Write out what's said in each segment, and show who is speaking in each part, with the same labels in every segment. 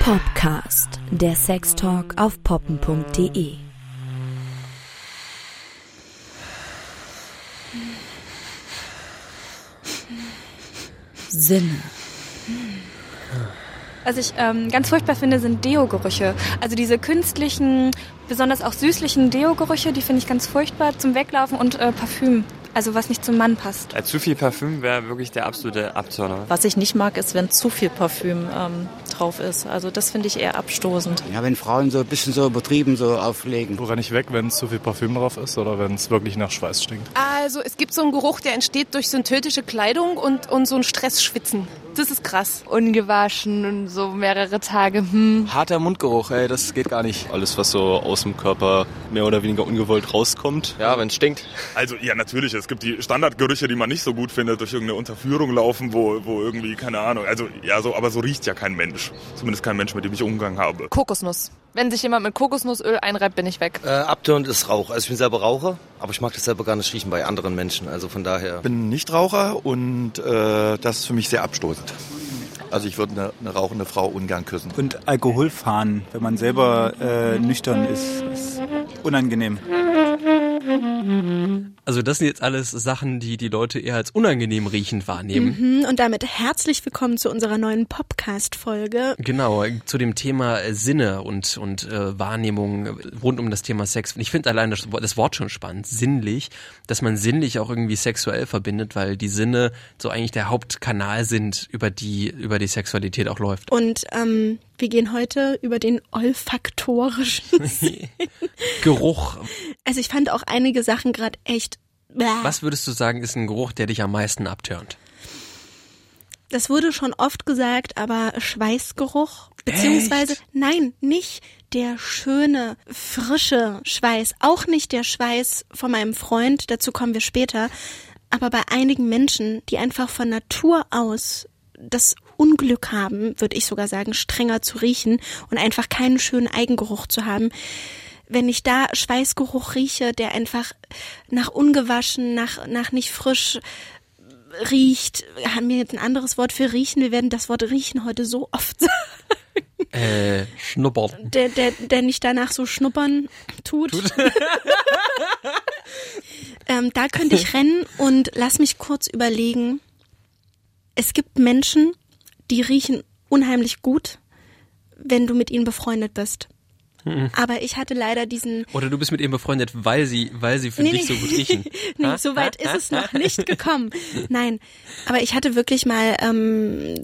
Speaker 1: Popcast, der Sextalk auf poppen.de. Sinne.
Speaker 2: Was ich ähm, ganz furchtbar finde, sind Deo-Gerüche. Also diese künstlichen, besonders auch süßlichen Deo-Gerüche, die finde ich ganz furchtbar zum Weglaufen und äh, Parfüm. Also was nicht zum Mann passt.
Speaker 3: Äh, zu viel Parfüm wäre wirklich der absolute Abturner.
Speaker 4: Was ich nicht mag, ist, wenn zu viel Parfüm ähm, drauf ist. Also das finde ich eher abstoßend.
Speaker 5: Ja, wenn Frauen so ein bisschen so übertrieben so auflegen.
Speaker 6: Wo renne ich weg, wenn zu viel Parfüm drauf ist oder wenn es wirklich nach Schweiß stinkt?
Speaker 7: Also es gibt so einen Geruch, der entsteht durch synthetische Kleidung und, und so ein Stressschwitzen. Das ist krass.
Speaker 8: Ungewaschen und so mehrere Tage. Hm.
Speaker 9: Harter Mundgeruch, ey, das geht gar nicht.
Speaker 10: Alles, was so aus dem Körper mehr oder weniger ungewollt rauskommt.
Speaker 9: Ja, wenn es stinkt.
Speaker 11: Also ja, natürlich. Es gibt die Standardgerüche, die man nicht so gut findet, durch irgendeine Unterführung laufen, wo, wo irgendwie, keine Ahnung, also ja, so, aber so riecht ja kein Mensch. Zumindest kein Mensch, mit dem ich Umgang habe.
Speaker 8: Kokosnuss. Wenn sich jemand mit Kokosnussöl einreibt, bin ich weg.
Speaker 12: Äh, abtörend ist Rauch. Also ich bin selber Raucher, aber ich mag das selber gar nicht riechen bei anderen Menschen. Also von daher.
Speaker 13: Ich bin Nichtraucher und äh, das ist für mich sehr abstoßend. Also ich würde eine, eine rauchende Frau ungern küssen.
Speaker 14: Und Alkohol fahren, wenn man selber äh, nüchtern ist, ist unangenehm.
Speaker 15: Also das sind jetzt alles Sachen, die die Leute eher als unangenehm riechend wahrnehmen.
Speaker 16: Mhm, und damit herzlich willkommen zu unserer neuen Popcast-Folge.
Speaker 15: Genau, zu dem Thema Sinne und, und äh, Wahrnehmung rund um das Thema Sex. Ich finde allein das, das Wort schon spannend, sinnlich, dass man sinnlich auch irgendwie sexuell verbindet, weil die Sinne so eigentlich der Hauptkanal sind, über die, über die Sexualität auch läuft.
Speaker 16: Und ähm, wir gehen heute über den olfaktorischen.
Speaker 15: Geruch.
Speaker 16: Also ich fand auch einige Sachen gerade echt.
Speaker 15: Was würdest du sagen, ist ein Geruch, der dich am meisten abtönt?
Speaker 16: Das wurde schon oft gesagt, aber Schweißgeruch, beziehungsweise
Speaker 15: Echt?
Speaker 16: nein, nicht der schöne, frische Schweiß, auch nicht der Schweiß von meinem Freund, dazu kommen wir später, aber bei einigen Menschen, die einfach von Natur aus das Unglück haben, würde ich sogar sagen, strenger zu riechen und einfach keinen schönen Eigengeruch zu haben. Wenn ich da Schweißgeruch rieche, der einfach nach ungewaschen, nach, nach nicht frisch riecht, haben wir jetzt ein anderes Wort für riechen. Wir werden das Wort riechen heute so oft sagen.
Speaker 15: Äh, schnuppern.
Speaker 16: Der, der, der nicht danach so schnuppern tut. tut. ähm, da könnte ich rennen und lass mich kurz überlegen. Es gibt Menschen, die riechen unheimlich gut, wenn du mit ihnen befreundet bist. Mhm. Aber ich hatte leider diesen.
Speaker 15: Oder du bist mit ihnen befreundet, weil sie, weil sie für nee, dich so gut riechen.
Speaker 16: nee, ha? so weit ist es noch nicht gekommen. Nein, aber ich hatte wirklich mal ähm,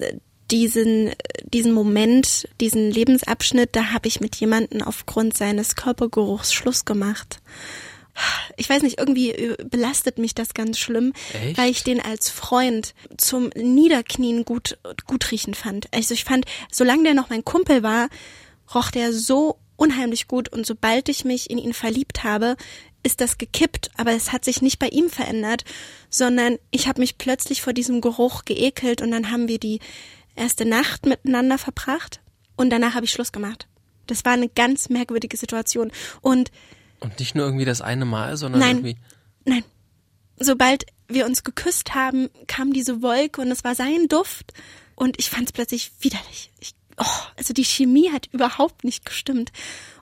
Speaker 16: diesen diesen Moment, diesen Lebensabschnitt. Da habe ich mit jemanden aufgrund seines Körpergeruchs Schluss gemacht. Ich weiß nicht, irgendwie belastet mich das ganz schlimm,
Speaker 15: Echt?
Speaker 16: weil ich den als Freund zum Niederknien gut, gut riechen fand. Also ich fand, solange der noch mein Kumpel war, roch der so unheimlich gut und sobald ich mich in ihn verliebt habe, ist das gekippt, aber es hat sich nicht bei ihm verändert, sondern ich habe mich plötzlich vor diesem Geruch geekelt und dann haben wir die erste Nacht miteinander verbracht und danach habe ich Schluss gemacht. Das war eine ganz merkwürdige Situation und
Speaker 15: und nicht nur irgendwie das eine Mal, sondern
Speaker 16: nein,
Speaker 15: irgendwie.
Speaker 16: Nein. Sobald wir uns geküsst haben, kam diese Wolke und es war sein Duft und ich fand es plötzlich widerlich. Ich, oh, also die Chemie hat überhaupt nicht gestimmt.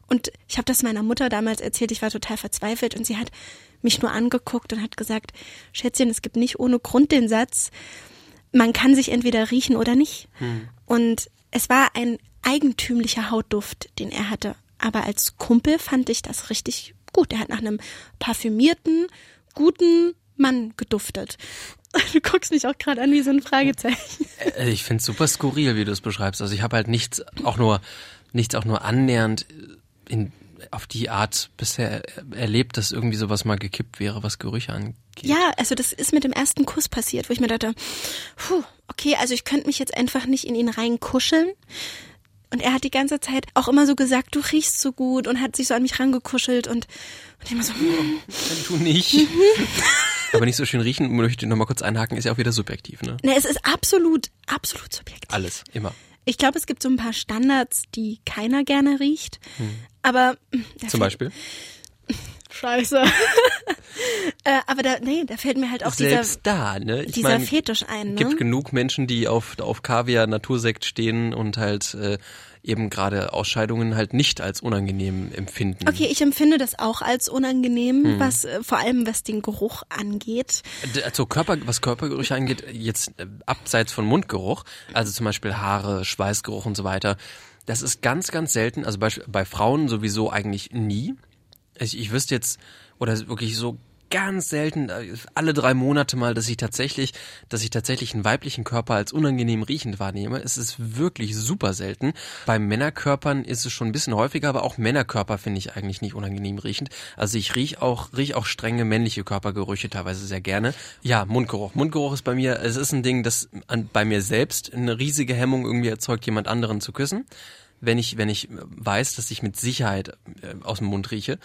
Speaker 16: Und ich habe das meiner Mutter damals erzählt, ich war total verzweifelt und sie hat mich nur angeguckt und hat gesagt, Schätzchen, es gibt nicht ohne Grund den Satz, man kann sich entweder riechen oder nicht. Hm. Und es war ein eigentümlicher Hautduft, den er hatte. Aber als Kumpel fand ich das richtig gut. Er hat nach einem parfümierten, guten Mann geduftet. Du guckst mich auch gerade an wie so ein Fragezeichen.
Speaker 15: Ich finde es super skurril, wie du es beschreibst. Also ich habe halt nichts auch nur nichts auch nur annähernd in, auf die Art bisher erlebt, dass irgendwie sowas mal gekippt wäre, was Gerüche angeht.
Speaker 16: Ja, also das ist mit dem ersten Kuss passiert, wo ich mir dachte, puh, okay, also ich könnte mich jetzt einfach nicht in ihn reinkuscheln. Und er hat die ganze Zeit auch immer so gesagt, du riechst so gut und hat sich so an mich rangekuschelt und, und ich immer so, hm.
Speaker 15: du nicht. Aber nicht so schön riechen, möchte ich nochmal kurz einhaken, ist ja auch wieder subjektiv, ne?
Speaker 16: Ne, es ist absolut, absolut subjektiv.
Speaker 15: Alles, immer.
Speaker 16: Ich glaube, es gibt so ein paar Standards, die keiner gerne riecht. Hm. Aber
Speaker 15: zum Beispiel?
Speaker 16: Scheiße. äh, aber da, nee, da fällt mir halt auch
Speaker 15: Selbst
Speaker 16: dieser,
Speaker 15: da, ne? Ich
Speaker 16: dieser
Speaker 15: mein,
Speaker 16: Fetisch ein. Ne?
Speaker 15: gibt genug Menschen, die auf, auf Kaviar Natursekt stehen und halt äh, eben gerade Ausscheidungen halt nicht als unangenehm empfinden.
Speaker 16: Okay, ich empfinde das auch als unangenehm,
Speaker 15: Hm.
Speaker 16: was äh, vor allem was den Geruch angeht.
Speaker 15: Also Körper, was Körpergerüche angeht, jetzt äh, abseits von Mundgeruch, also zum Beispiel Haare, Schweißgeruch und so weiter, das ist ganz, ganz selten. Also bei, bei Frauen sowieso eigentlich nie. Ich, ich wüsste jetzt, oder wirklich so ganz selten, äh, alle drei Monate mal, dass ich tatsächlich, dass ich tatsächlich einen weiblichen Körper als unangenehm riechend wahrnehme. Es ist wirklich super selten. Bei Männerkörpern ist es schon ein bisschen häufiger, aber auch Männerkörper finde ich eigentlich nicht unangenehm riechend. Also ich riech auch, riech auch strenge männliche Körpergerüche teilweise sehr gerne. Ja, Mundgeruch. Mundgeruch ist bei mir, es ist ein Ding, das an, bei mir selbst eine riesige Hemmung irgendwie erzeugt, jemand anderen zu küssen. Wenn ich, wenn ich weiß, dass ich mit Sicherheit äh, aus dem Mund rieche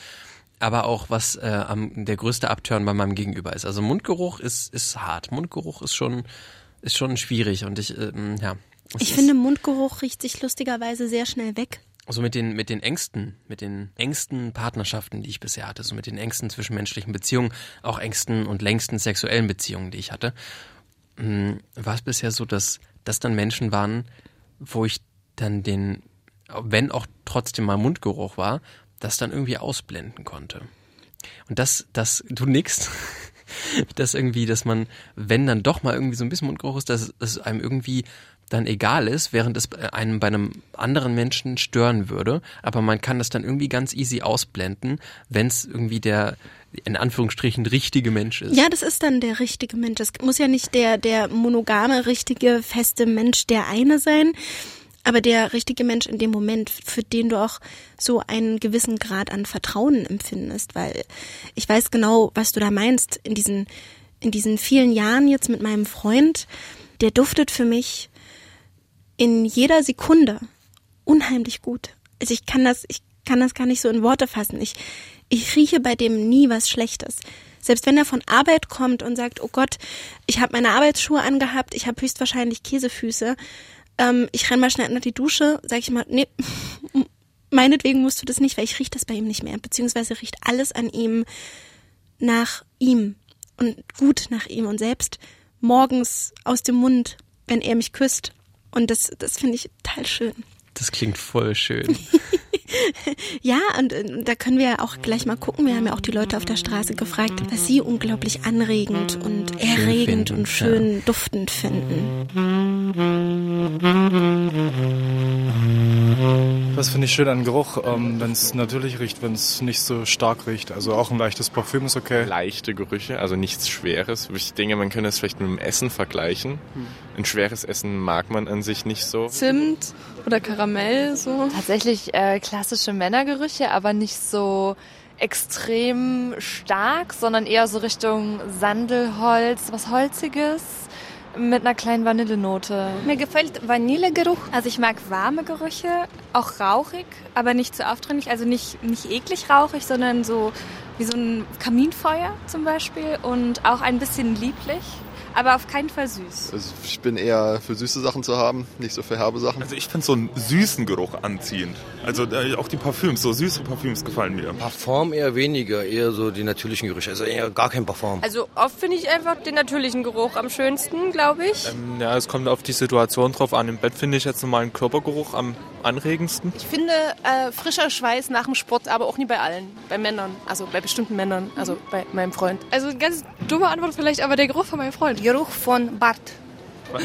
Speaker 15: aber auch was äh, am, der größte Abturn bei meinem Gegenüber ist. Also Mundgeruch ist ist hart. Mundgeruch ist schon ist schon schwierig und ich ähm, ja.
Speaker 16: Ich finde, Mundgeruch riecht sich lustigerweise sehr schnell weg.
Speaker 15: so mit den mit den engsten mit den engsten Partnerschaften, die ich bisher hatte, so mit den engsten zwischenmenschlichen Beziehungen, auch engsten und längsten sexuellen Beziehungen, die ich hatte, mh, war es bisher so, dass das dann Menschen waren, wo ich dann den, wenn auch trotzdem mal Mundgeruch war, das dann irgendwie ausblenden konnte. Und das, das, du nix, das irgendwie, dass man, wenn dann doch mal irgendwie so ein bisschen Mundgeruch ist, dass es einem irgendwie dann egal ist, während es einem bei einem anderen Menschen stören würde. Aber man kann das dann irgendwie ganz easy ausblenden, wenn es irgendwie der, in Anführungsstrichen, richtige Mensch ist.
Speaker 16: Ja, das ist dann der richtige Mensch. Es muss ja nicht der, der monogame, richtige, feste Mensch der eine sein, aber der richtige Mensch in dem Moment, für den du auch so einen gewissen Grad an Vertrauen empfindest, weil ich weiß genau, was du da meinst. In diesen, in diesen vielen Jahren jetzt mit meinem Freund, der duftet für mich in jeder Sekunde unheimlich gut. Also ich kann das, ich kann das gar nicht so in Worte fassen. Ich, ich rieche bei dem nie was Schlechtes. Selbst wenn er von Arbeit kommt und sagt, oh Gott, ich habe meine Arbeitsschuhe angehabt, ich habe höchstwahrscheinlich Käsefüße, ähm, ich renn mal schnell unter die Dusche, sage ich mal, nee, meinetwegen musst du das nicht, weil ich rieche das bei ihm nicht mehr. Beziehungsweise riecht alles an ihm nach ihm und gut nach ihm und selbst morgens aus dem Mund, wenn er mich küsst. Und das, das finde ich total schön.
Speaker 15: Das klingt voll schön.
Speaker 16: Ja, und, äh, da können wir ja auch gleich mal gucken. Wir haben ja auch die Leute auf der Straße gefragt, was sie unglaublich anregend und erregend
Speaker 15: finden,
Speaker 16: und schön duftend finden.
Speaker 6: Was finde ich schön an Geruch, ähm, wenn es natürlich riecht, wenn es nicht so stark riecht. Also auch ein leichtes Parfüm ist okay.
Speaker 10: Leichte Gerüche, also nichts Schweres. Ich denke, man könnte es vielleicht mit dem Essen vergleichen. Ein schweres Essen mag man an sich nicht so.
Speaker 8: Zimt oder Karamell so. Tatsächlich äh, klassische Männergerüche, aber nicht so extrem stark, sondern eher so Richtung Sandelholz, was Holziges mit einer kleinen Vanillenote.
Speaker 2: Mir gefällt Vanillegeruch. Also ich mag warme Gerüche, auch rauchig, aber nicht zu aufdringlich. Also nicht, nicht eklig rauchig, sondern so wie so ein Kaminfeuer zum Beispiel und auch ein bisschen lieblich, aber auf keinen Fall süß.
Speaker 17: Also ich bin eher für süße Sachen zu haben, nicht so für herbe Sachen.
Speaker 11: Also ich finde so einen süßen Geruch anziehend. Also äh, auch die Parfüms, so süße Parfüms gefallen mir.
Speaker 12: Parfum eher weniger, eher so die natürlichen Gerüche, also eher gar kein Parfum.
Speaker 18: Also oft finde ich einfach den natürlichen Geruch am schönsten, glaube ich.
Speaker 9: Ähm, ja, es kommt auf die Situation drauf an. Im Bett finde ich jetzt normalen Körpergeruch am anregendsten.
Speaker 7: Ich finde äh, frischer Schweiß nach dem Sport, aber auch nie bei allen. Bei Männern, also bei bestimmten Männern, also bei meinem Freund.
Speaker 8: Also eine ganz dumme Antwort vielleicht, aber der Geruch von meinem Freund.
Speaker 2: Geruch von Bart.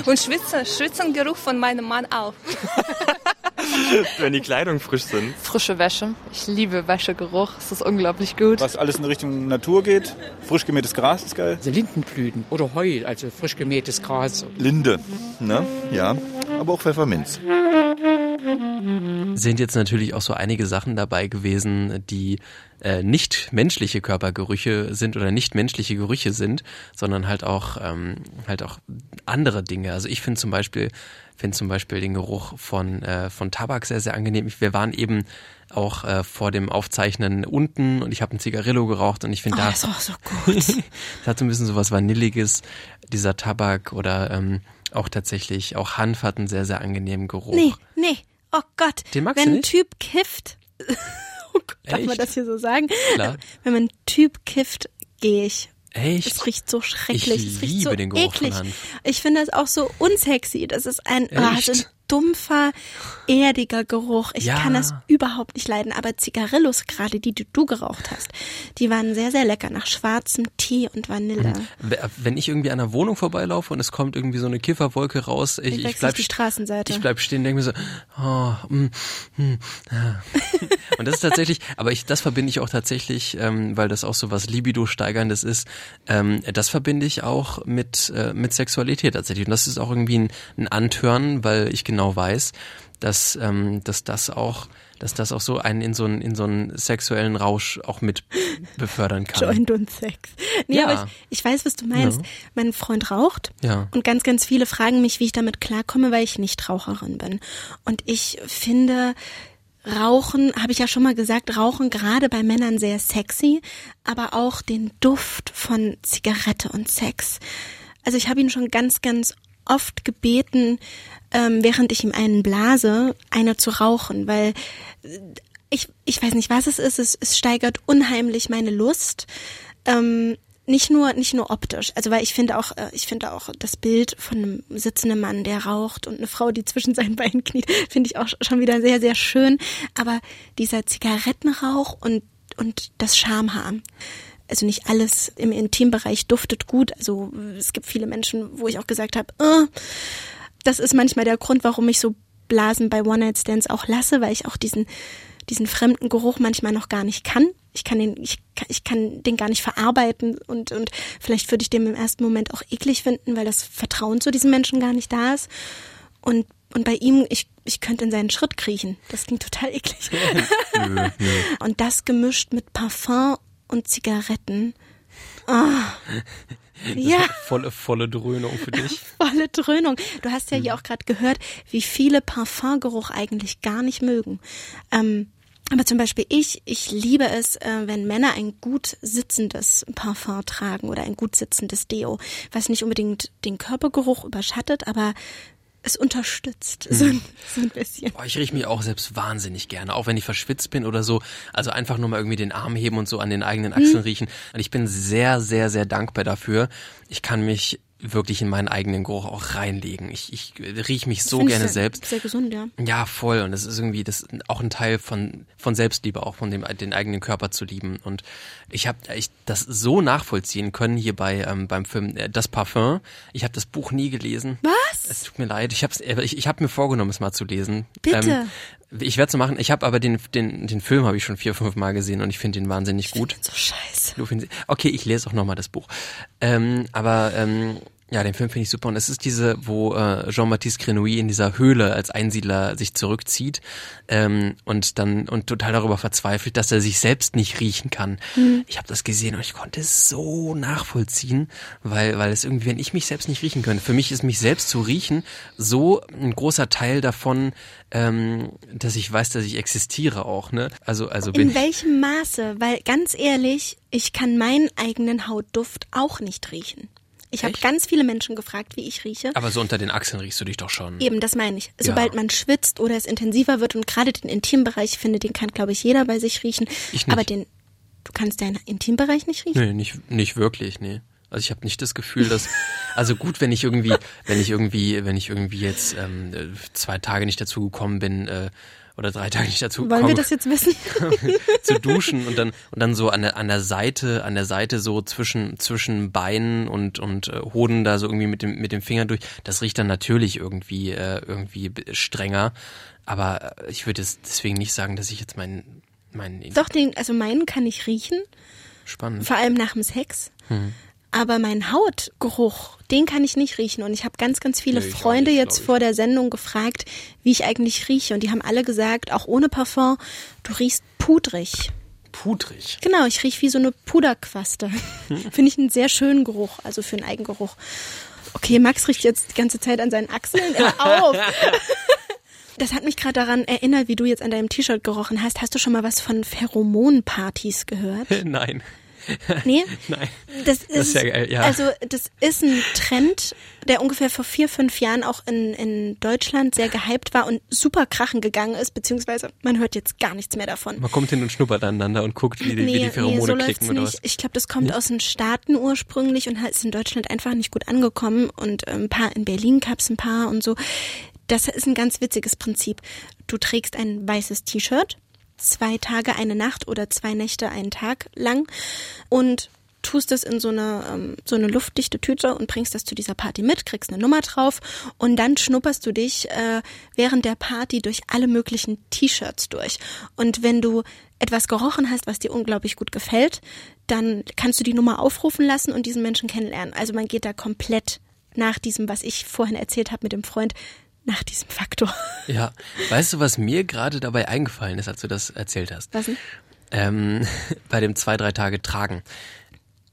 Speaker 2: Und Schwitzen, Schwitzengeruch von meinem Mann auch.
Speaker 3: Wenn die Kleidung frisch sind.
Speaker 8: Frische Wäsche. Ich liebe Wäschegeruch. Es ist unglaublich gut.
Speaker 14: Was alles in Richtung Natur geht. Frisch gemähtes Gras ist geil.
Speaker 19: Also Lindenblüten oder Heu, also frisch gemähtes Gras.
Speaker 13: Linde, ne? Ja. Aber auch Pfefferminz.
Speaker 15: Sind jetzt natürlich auch so einige Sachen dabei gewesen, die äh, nicht menschliche Körpergerüche sind oder nicht menschliche Gerüche sind, sondern halt auch ähm, halt auch andere Dinge. Also ich finde zum Beispiel finde zum Beispiel den Geruch von äh, von Tabak sehr sehr angenehm. Wir waren eben auch äh, vor dem Aufzeichnen unten und ich habe ein Zigarillo geraucht und ich finde
Speaker 16: Oh,
Speaker 15: da
Speaker 16: ist auch so gut.
Speaker 15: das hat so ein bisschen so was Vanilliges, dieser Tabak oder ähm, auch tatsächlich auch Hanf hat einen sehr sehr angenehmen Geruch.
Speaker 16: Nee, nee. Oh Gott.
Speaker 15: Den magst du
Speaker 16: Wenn ein
Speaker 15: nicht?
Speaker 16: Typ kifft Darf man das hier so sagen?
Speaker 15: Klar.
Speaker 16: Wenn man Typ kifft, gehe ich.
Speaker 15: Echt?
Speaker 16: Es riecht so schrecklich.
Speaker 15: Ich
Speaker 16: es riecht
Speaker 15: liebe
Speaker 16: so
Speaker 15: den Geruch von
Speaker 16: eklig.
Speaker 15: Hanf.
Speaker 16: Ich finde das auch so unsexy. Das ist ein,
Speaker 15: Echt?
Speaker 16: so ein dumpfer, erdiger Geruch. Ich
Speaker 15: Ja.
Speaker 16: kann das überhaupt nicht leiden. Aber Zigarillos, gerade die, die du geraucht hast, die waren sehr, sehr lecker nach schwarzem Tee und Vanille.
Speaker 15: Wenn ich irgendwie an einer Wohnung vorbeilaufe und es kommt irgendwie so eine Kifferwolke raus, ich, ich bleib
Speaker 16: die Straßenseite.
Speaker 15: Ich bleib stehen, denke mir so, oh, mm, mm, ah. und das ist tatsächlich, aber ich, das verbinde ich auch tatsächlich, ähm, weil das auch so was libido steigerndes ist. Ähm, das verbinde ich auch mit äh, mit Sexualität tatsächlich und das ist auch irgendwie ein, ein Antören, weil ich genau weiß, dass ähm, dass das auch dass das auch so einen in so einen in so einen sexuellen Rausch auch mit befördern kann.
Speaker 16: Joint und Sex. Nee,
Speaker 15: Ja.
Speaker 16: aber ich, ich weiß, was du meinst.
Speaker 15: Ja.
Speaker 16: Mein Freund raucht
Speaker 15: Ja.
Speaker 16: und ganz, ganz viele fragen mich, wie ich damit klarkomme, weil ich nicht Raucherin bin. Und ich finde, Rauchen, habe ich ja schon mal gesagt, Rauchen gerade bei Männern sehr sexy, aber auch den Duft von Zigarette und Sex. Also ich habe ihn schon ganz, ganz oft gebeten, ähm, während ich ihm einen blase, eine zu rauchen, weil äh, ich, ich weiß nicht, was es ist, es, es steigert unheimlich meine Lust. Ähm, nicht nur nicht nur optisch, also weil ich finde auch äh, ich finde auch das Bild von einem sitzenden Mann, der raucht und eine Frau, die zwischen seinen Beinen kniet, finde ich auch schon wieder sehr sehr schön, aber dieser Zigarettenrauch und und das Schamhaar. Also nicht alles im Intimbereich duftet gut. Also es gibt viele Menschen, wo ich auch gesagt habe, äh, das ist manchmal der Grund, warum ich so Blasen bei One-Night-Stands auch lasse, weil ich auch diesen, diesen fremden Geruch manchmal noch gar nicht kann. Ich kann den, ich, kann- ich kann den gar nicht verarbeiten und, und vielleicht würde ich den im ersten Moment auch eklig finden, weil das Vertrauen zu diesem Menschen gar nicht da ist. Und, und bei ihm, ich, ich könnte in seinen Schritt kriechen. Das klingt total eklig. Und das gemischt mit Parfum und Zigaretten. Ah.
Speaker 15: Das
Speaker 16: Ja.
Speaker 15: volle, volle Dröhnung für dich.
Speaker 16: volle Dröhnung. Du hast ja hier auch gerade gehört, wie viele Parfumgeruch eigentlich gar nicht mögen. Ähm, aber zum Beispiel ich, ich liebe es, äh, wenn Männer ein gut sitzendes Parfum tragen oder ein gut sitzendes Deo, was nicht unbedingt den Körpergeruch überschattet, aber es unterstützt so, ein, so ein bisschen.
Speaker 15: Boah, ich rieche mich auch selbst wahnsinnig gerne, auch wenn ich verschwitzt bin oder so. Also einfach nur mal irgendwie den Arm heben und so an den eigenen Achseln
Speaker 16: Mhm.
Speaker 15: riechen. Und ich bin sehr, sehr, sehr dankbar dafür. Ich kann mich wirklich in meinen eigenen Geruch auch reinlegen. Ich, ich rieche mich so gerne
Speaker 16: sehr,
Speaker 15: selbst.
Speaker 16: Sehr gesund, ja.
Speaker 15: Ja, voll. Und das ist irgendwie das auch ein Teil von von Selbstliebe, auch von dem den eigenen Körper zu lieben. Und ich habe ich das so nachvollziehen können hier bei ähm, beim Film äh, Das Parfum. Ich habe das Buch nie gelesen.
Speaker 16: Was?
Speaker 15: Es tut mir leid. Ich habe ich, ich hab mir vorgenommen, es mal zu lesen.
Speaker 16: Bitte.
Speaker 15: Ähm, ich werde es so machen. Ich habe aber den den den Film habe ich schon vier fünf Mal gesehen und ich finde ihn wahnsinnig gut.
Speaker 16: So scheiße.
Speaker 15: Du findest, okay, ich lese auch noch mal das Buch. Ähm, aber ähm, ja, den Film finde ich super. Und es ist diese, wo äh, Jean-Baptiste Grenouille in dieser Höhle als Einsiedler sich zurückzieht ähm, und dann und total darüber verzweifelt, dass er sich selbst nicht riechen kann.
Speaker 16: Mhm.
Speaker 15: Ich habe das gesehen und ich konnte es so nachvollziehen, weil weil es irgendwie, wenn ich mich selbst nicht riechen könnte, für mich ist mich selbst zu riechen so ein großer Teil davon, ähm, dass ich weiß, dass ich existiere auch. Ne? Also also bin
Speaker 16: In welchem Maße? Weil ganz ehrlich, ich kann meinen eigenen Hautduft auch nicht riechen. Ich habe ganz viele Menschen gefragt, wie ich rieche.
Speaker 15: aber so unter den Achseln riechst du dich doch schon.
Speaker 16: Eben, das meine ich.
Speaker 15: Ja.
Speaker 16: Sobald man schwitzt oder es intensiver wird und gerade den Intimbereich, ich finde, den kann, glaube ich, jeder bei sich riechen.
Speaker 15: Ich nicht.
Speaker 16: Aber den, du kannst deinen Intimbereich nicht riechen?
Speaker 15: Nee, nicht, nicht wirklich, nee. Also ich habe nicht das Gefühl, dass also gut, wenn ich irgendwie, wenn ich irgendwie, wenn ich irgendwie jetzt ähm, äh, zwei Tage nicht dazu gekommen bin äh, oder drei Tage nicht dazu
Speaker 16: Wollen
Speaker 15: gekommen
Speaker 16: wir das jetzt wissen?
Speaker 15: zu duschen und dann und dann so an der an der Seite an der Seite so zwischen zwischen Beinen und und äh, Hoden da so irgendwie mit dem mit dem Finger durch. Das riecht dann natürlich irgendwie äh, irgendwie strenger, aber äh, ich würde es deswegen nicht sagen, dass ich jetzt meinen meinen
Speaker 16: Doch, den, also meinen kann ich riechen,
Speaker 15: spannend.
Speaker 16: vor allem nach dem Sex.
Speaker 15: Hm.
Speaker 16: Aber mein Hautgeruch, den kann ich nicht riechen. Und ich habe ganz, ganz viele
Speaker 15: Nee,
Speaker 16: Freunde
Speaker 15: nicht,
Speaker 16: jetzt vor der Sendung gefragt, wie ich eigentlich rieche. Und die haben alle gesagt, auch ohne Parfum, du riechst pudrig.
Speaker 15: Pudrig.
Speaker 16: Genau, ich rieche wie so eine Puderquaste. Finde ich einen sehr schönen Geruch, also für einen Eigengeruch. Okay, Max riecht jetzt die ganze Zeit an seinen Achseln. Auf! Das hat mich gerade daran erinnert, wie du jetzt an deinem T-Shirt gerochen hast. Hast du schon mal was von Pheromonpartys gehört?
Speaker 15: Nein.
Speaker 16: Nee?
Speaker 15: Nein.
Speaker 16: Das ist,
Speaker 15: Das ist ja geil, ja.
Speaker 16: Also das ist ein Trend, der ungefähr vor vier, fünf Jahren auch in, in Deutschland sehr gehypt war und super krachen gegangen ist, beziehungsweise man hört jetzt gar nichts mehr davon.
Speaker 15: Man kommt hin und schnuppert aneinander und guckt, wie die, wie die Pheromone
Speaker 16: so
Speaker 15: klicken
Speaker 16: läuft's
Speaker 15: oder
Speaker 16: nicht.
Speaker 15: was.
Speaker 16: Ich glaube, das kommt
Speaker 15: Nicht?
Speaker 16: aus den Staaten ursprünglich und ist in Deutschland einfach nicht gut angekommen und äh, ein paar in Berlin gab es ein paar und so. Das ist ein ganz witziges Prinzip. Du trägst ein weißes T-Shirt, zwei Tage eine Nacht oder zwei Nächte einen Tag lang und tust es in so eine, ähm, so eine luftdichte Tüte und bringst das zu dieser Party mit, kriegst eine Nummer drauf und dann schnupperst du dich äh, während der Party durch alle möglichen T-Shirts durch. Und wenn du etwas gerochen hast, was dir unglaublich gut gefällt, dann kannst du die Nummer aufrufen lassen und diesen Menschen kennenlernen. Also man geht da komplett nach diesem, was ich vorhin erzählt habe mit dem Freund, nach diesem Faktor.
Speaker 15: Ja, weißt du, was mir gerade dabei eingefallen ist, als du das erzählt hast?
Speaker 16: Was denn?
Speaker 15: Ähm, bei dem zwei, drei Tage Tragen.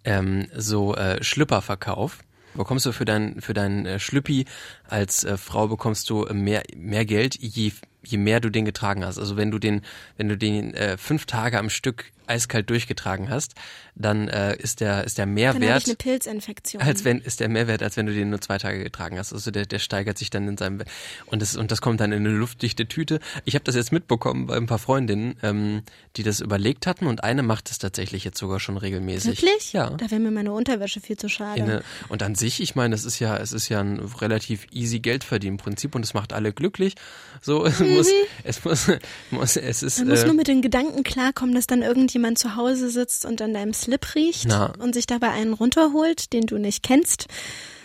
Speaker 15: Ähm, so äh, Schlüpperverkauf. Bekommst du für dein, für dein äh, Schlüppi als äh, Frau bekommst du mehr, mehr Geld, je, je mehr du den getragen hast. Also wenn du den, wenn du den äh, fünf Tage am Stück eiskalt durchgetragen hast, dann äh, ist der, ist der Mehrwert
Speaker 16: eine Pilzinfektion.
Speaker 15: als wenn ist der Mehrwert, als wenn du den nur zwei Tage getragen hast. Also der, der steigert sich dann in seinem und das und das kommt dann in eine luftdichte Tüte. Ich habe das jetzt mitbekommen bei ein paar Freundinnen, ähm, die das überlegt hatten und eine macht es tatsächlich jetzt sogar schon regelmäßig.
Speaker 16: Wirklich?
Speaker 15: Ja.
Speaker 16: Da wäre mir meine Unterwäsche viel zu schade.
Speaker 15: In eine, und an sich, ich meine, es ist ja, es ist ja ein relativ easy Geldverdienen-Prinzip und es macht alle glücklich. So, es muss, es muss, muss, es ist.
Speaker 16: Man muss
Speaker 15: äh,
Speaker 16: nur mit den Gedanken klarkommen, dass dann irgendjemand zu Hause sitzt und an deinem Slip riecht
Speaker 15: Na.
Speaker 16: und sich dabei einen runterholt, den du nicht kennst.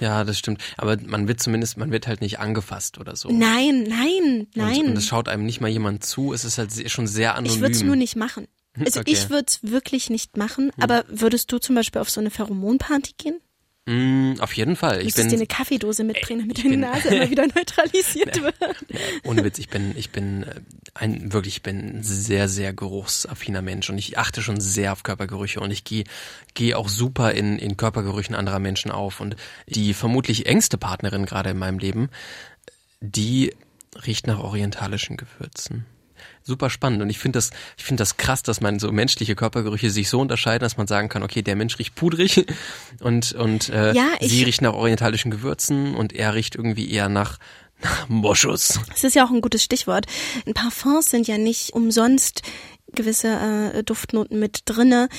Speaker 15: ja, das stimmt. Aber man wird zumindest, man wird halt nicht angefasst oder so.
Speaker 16: Nein, nein, nein.
Speaker 15: Und, und es schaut einem nicht mal jemand zu. Es ist halt schon sehr anonym.
Speaker 16: ich würde es nur nicht machen. Also
Speaker 15: Okay.
Speaker 16: ich würde es wirklich nicht machen. Aber würdest du zum Beispiel auf so eine Pheromonparty gehen?
Speaker 15: Mm, auf jeden Fall. Ich bin
Speaker 16: dir eine Kaffeedose mitbringen, damit deine
Speaker 15: bin-
Speaker 16: Nase immer wieder neutralisiert wird.
Speaker 15: ohne Witz, ich bin ich bin äh, ein wirklich ich bin ein sehr sehr geruchsaffiner Mensch und ich achte schon sehr auf Körpergerüche und ich gehe gehe auch super in in Körpergerüchen anderer Menschen auf und die vermutlich engste Partnerin gerade in meinem Leben, die riecht nach orientalischen Gewürzen. Super spannend und ich finde das, ich finde das krass, dass man so menschliche Körpergerüche sich so unterscheiden, dass man sagen kann, okay, der Mensch riecht pudrig und und äh,
Speaker 16: Ja,
Speaker 15: sie riecht nach orientalischen Gewürzen und er riecht irgendwie eher nach nach Moschus.
Speaker 16: Das ist ja auch ein gutes Stichwort. In Parfums sind ja nicht umsonst gewisse äh, Duftnoten mit drinne,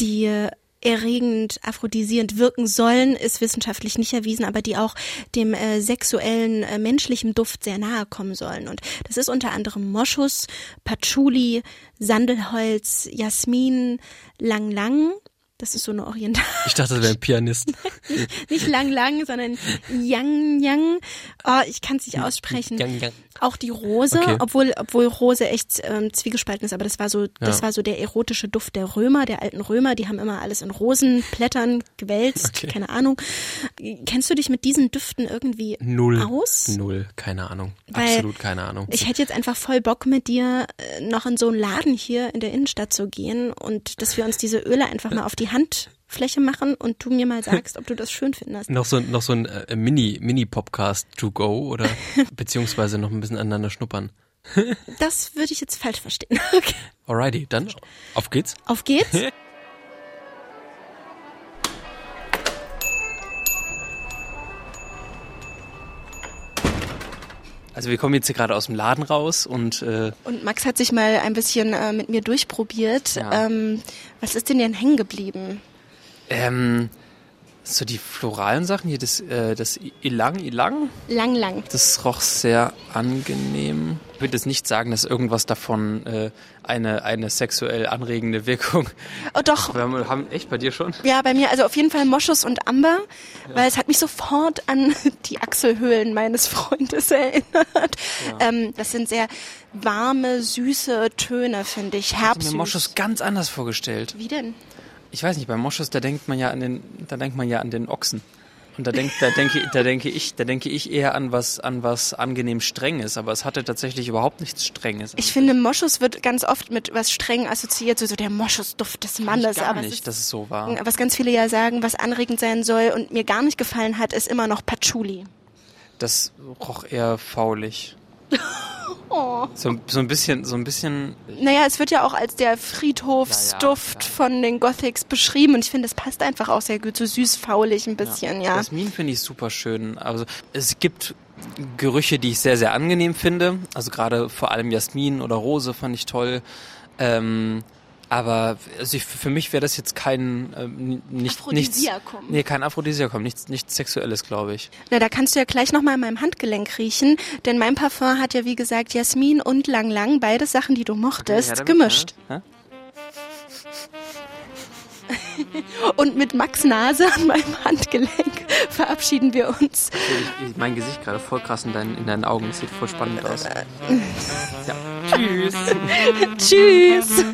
Speaker 16: die erregend, aphrodisierend wirken sollen, ist wissenschaftlich nicht erwiesen, aber die auch dem äh, sexuellen, äh, menschlichen Duft sehr nahe kommen sollen. Und das ist unter anderem Moschus, Patchouli, Sandelholz, Jasmin, Lang Lang. Das ist so eine Oriental.
Speaker 15: Ich dachte, das wäre ein Pianist.
Speaker 16: nicht Lang Lang, sondern Yang Yang. Oh, ich kann es nicht aussprechen.
Speaker 15: Yang, yang.
Speaker 16: Auch die Rose,
Speaker 15: Okay.
Speaker 16: obwohl obwohl Rose echt ähm, zwiegespalten ist, aber das war so das
Speaker 15: Ja.
Speaker 16: war so der erotische Duft der Römer, der alten Römer, die haben immer alles in Rosenblättern gewälzt,
Speaker 15: Okay.
Speaker 16: keine Ahnung. Kennst du dich mit diesen Düften irgendwie
Speaker 15: Null.
Speaker 16: aus?
Speaker 15: Null, keine Ahnung.
Speaker 16: Weil
Speaker 15: Absolut keine Ahnung.
Speaker 16: Ich hätte jetzt einfach voll Bock mit dir äh, noch in so einen Laden hier in der Innenstadt zu gehen und dass wir uns diese Öle einfach mal auf die Handfläche machen und du mir mal sagst, ob du das schön findest.
Speaker 15: noch so, noch so ein äh, Mini, Mini-Podcast to go oder beziehungsweise noch ein bisschen aneinander schnuppern.
Speaker 16: Das würde ich jetzt falsch verstehen. Okay.
Speaker 15: Alrighty, dann auf geht's.
Speaker 16: Auf geht's.
Speaker 15: Also wir kommen jetzt hier gerade aus dem Laden raus und äh,
Speaker 16: Und Max hat sich mal ein bisschen äh, mit mir durchprobiert.
Speaker 15: Ja.
Speaker 16: Ähm, was ist denn denn hängen geblieben?
Speaker 9: Ähm, so die floralen Sachen hier, das, äh, das Ilang Ilang,
Speaker 16: Lang, lang.
Speaker 9: das roch sehr angenehm. Ich würde jetzt nicht sagen, dass irgendwas davon äh, eine, eine sexuell anregende Wirkung.
Speaker 16: Oh doch.
Speaker 9: Wir haben, haben echt bei dir schon?
Speaker 16: Ja, bei mir also auf jeden Fall Moschus und Amber, weil es hat mich sofort an die Achselhöhlen meines Freundes erinnert. Ähm, das sind sehr warme, süße Töne, finde ich.
Speaker 9: Ich habe mir Moschus ganz anders vorgestellt.
Speaker 16: Wie denn?
Speaker 9: Ich weiß nicht, bei Moschus, da denkt man ja an den, da denkt man ja an den Ochsen. Und da denkt, da denke, da denke ich, da denke ich eher an was, an was angenehm Strenges. Aber es hatte tatsächlich überhaupt nichts Strenges.
Speaker 16: Ich finde, Moschus wird ganz oft mit was streng assoziiert, so, so der Moschusduft des Mannes.
Speaker 9: gar
Speaker 16: aber
Speaker 9: nicht,
Speaker 16: ist,
Speaker 9: dass es so war.
Speaker 16: was ganz viele ja sagen, was anregend sein soll und mir gar nicht gefallen hat, ist immer noch Patchouli.
Speaker 9: Das roch eher faulig.
Speaker 16: Oh.
Speaker 9: So, so ein bisschen, so ein bisschen.
Speaker 16: Naja, es wird ja auch als der Friedhofsduft ja, ja, von den Gothics beschrieben und ich finde, es passt einfach auch sehr gut, so süß, faulig ein bisschen, ja. ja.
Speaker 9: Jasmin finde ich super schön. Also es gibt Gerüche, die ich sehr, sehr angenehm finde. Also gerade vor allem Jasmin oder Rose fand ich toll. Ähm, aber also ich, für mich wäre das jetzt kein äh, nicht,
Speaker 16: Aphrodisiakum.
Speaker 9: Nichts, nee, kein Aphrodisiakum, nichts, nichts Sexuelles, glaube ich.
Speaker 16: Na, da kannst du ja gleich nochmal in meinem Handgelenk riechen, denn mein Parfum hat ja wie gesagt Jasmin und Lang Lang, beide Sachen, die du mochtest, okay, gemischt. Ja? Und mit Max Nase an meinem Handgelenk verabschieden wir uns.
Speaker 9: Ich, ich, mein Gesicht gerade voll krass in deinen, in deinen Augen. Das sieht voll spannend aus.
Speaker 16: Ja. Tschüss. Tschüss.